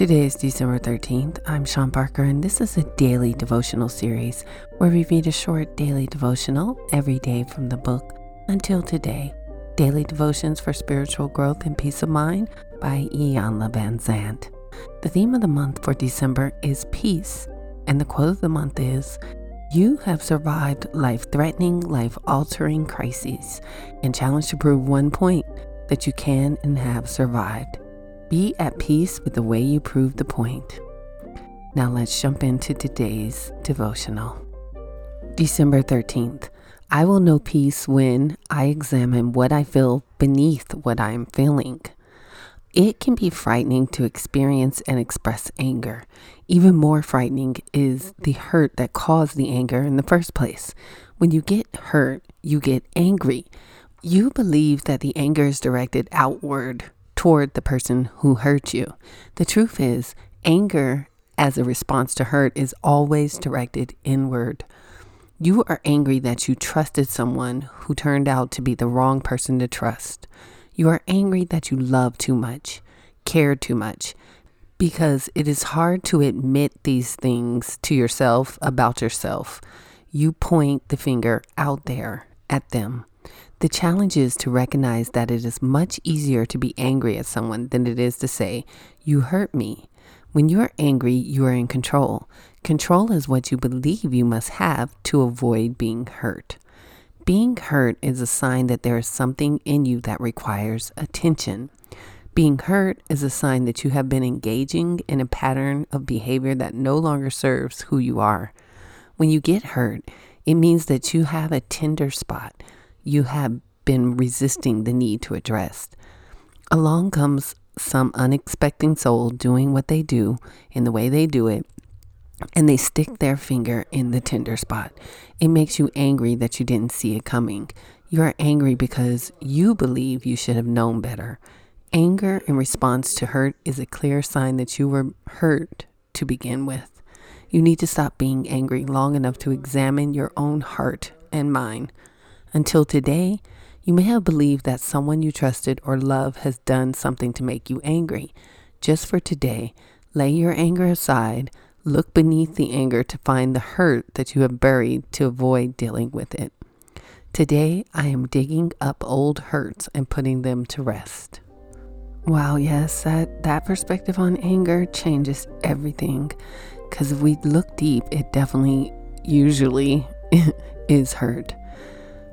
Today is December 13th. I'm Shawn Parker, and this is a daily devotional series where we read a short daily devotional every day from the book Until Today Daily Devotions for Spiritual Growth and Peace of Mind by Iyanla Vanzant. The theme of the month for December is peace, and the quote of the month is You have survived life threatening, life altering crises and challenged to prove one point that you can and have survived. Be at peace with the way you prove the point. Now let's jump into today's devotional. December 13th. I will know peace when I examine what I feel beneath what I am feeling. It can be frightening to experience and express anger. Even more frightening is the hurt that caused the anger in the first place. When you get hurt, you get angry. You believe that the anger is directed outward toward the person who hurt you. The truth is, anger as a response to hurt is always directed inward. You are angry that you trusted someone who turned out to be the wrong person to trust. You are angry that you love too much, care too much, because it is hard to admit these things to yourself about yourself. You point the finger out there at them. The challenge is to recognize that it is much easier to be angry at someone than it is to say, You hurt me. When you are angry, you are in control. Control is what you believe you must have to avoid being hurt. Being hurt is a sign that there is something in you that requires attention. Being hurt is a sign that you have been engaging in a pattern of behavior that no longer serves who you are. When you get hurt, it means that you have a tender spot you have been resisting the need to address. Along comes some unexpected soul doing what they do in the way they do it, and they stick their finger in the tender spot. It makes you angry that you didn't see it coming. You are angry because you believe you should have known better. Anger in response to hurt is a clear sign that you were hurt to begin with. You need to stop being angry long enough to examine your own heart and mind. Until today, you may have believed that someone you trusted or loved has done something to make you angry. Just for today, lay your anger aside, look beneath the anger to find the hurt that you have buried to avoid dealing with it. Today, I am digging up old hurts and putting them to rest. Wow, yes, that, that perspective on anger changes everything. Because if we look deep, it definitely usually is hurt.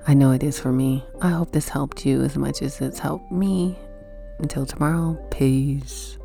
I know it is for me. I hope this helped you as much as it's helped me. Until tomorrow, peace.